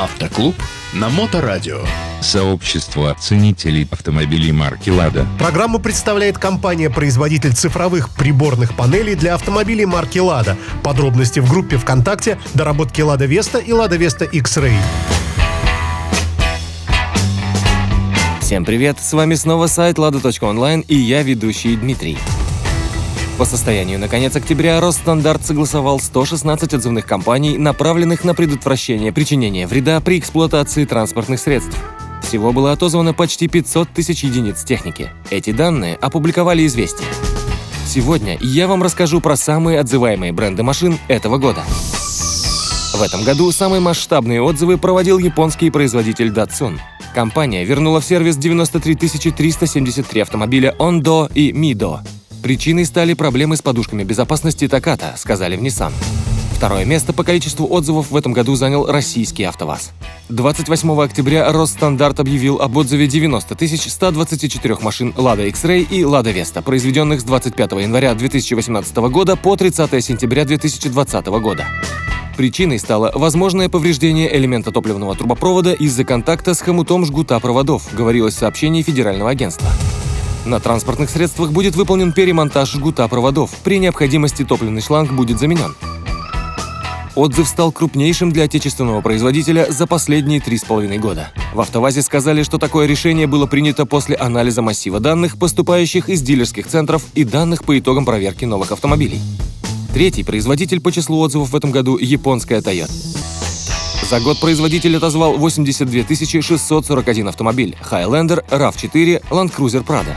Автоклуб на Моторадио. Сообщество ценителей автомобилей марки «Лада». Программу представляет компания-производитель цифровых приборных панелей для автомобилей марки «Лада». Подробности в группе ВКонтакте «Доработки Лада Веста» и «Лада Веста X-Ray». Всем привет, с вами снова сайт lada.online и я ведущий Дмитрий. По состоянию на конец октября Росстандарт согласовал 116 отзывных кампаний, направленных на предотвращение причинения вреда при эксплуатации транспортных средств. Всего было отозвано почти 500 тысяч единиц техники. Эти данные опубликовали «Известия». Сегодня я вам расскажу про самые отзываемые бренды машин этого года. В этом году самые масштабные отзывы проводил японский производитель Datsun. Компания вернула в сервис 93 373 автомобиля Ondo и Mido, Причиной стали проблемы с подушками безопасности Таката, сказали в Nissan. Второе место по количеству отзывов в этом году занял российский АвтоВАЗ. 28 октября Росстандарт объявил об отзыве 90 124 машин Lada X-Ray и Lada Vesta, произведенных с 25 января 2018 года по 30 сентября 2020 года. Причиной стало возможное повреждение элемента топливного трубопровода из-за контакта с хомутом жгута проводов, говорилось в сообщении Федерального агентства. На транспортных средствах будет выполнен перемонтаж жгута проводов. При необходимости топливный шланг будет заменен. Отзыв стал крупнейшим для отечественного производителя за последние три с половиной года. В «АвтоВАЗе» сказали, что такое решение было принято после анализа массива данных, поступающих из дилерских центров и данных по итогам проверки новых автомобилей. Третий производитель по числу отзывов в этом году – японская Toyota. За год производитель отозвал 82 641 автомобиль Highlander, RAV4, Land Cruiser Prado.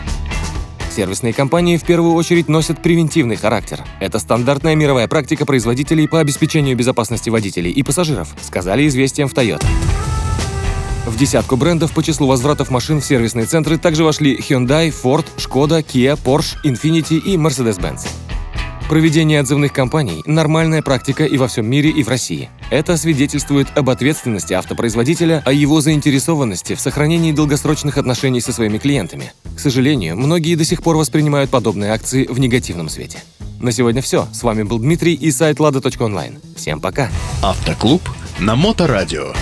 Сервисные компании в первую очередь носят превентивный характер. Это стандартная мировая практика производителей по обеспечению безопасности водителей и пассажиров, сказали известиям в Toyota. В десятку брендов по числу возвратов машин в сервисные центры также вошли Hyundai, Ford, Skoda, Kia, Porsche, Infiniti и Mercedes-Benz. Проведение отзывных кампаний – нормальная практика и во всем мире, и в России. Это свидетельствует об ответственности автопроизводителя, о его заинтересованности в сохранении долгосрочных отношений со своими клиентами. К сожалению, многие до сих пор воспринимают подобные акции в негативном свете. На сегодня все. С вами был Дмитрий и сайт lada.online. Всем пока. Автоклуб на Моторадио.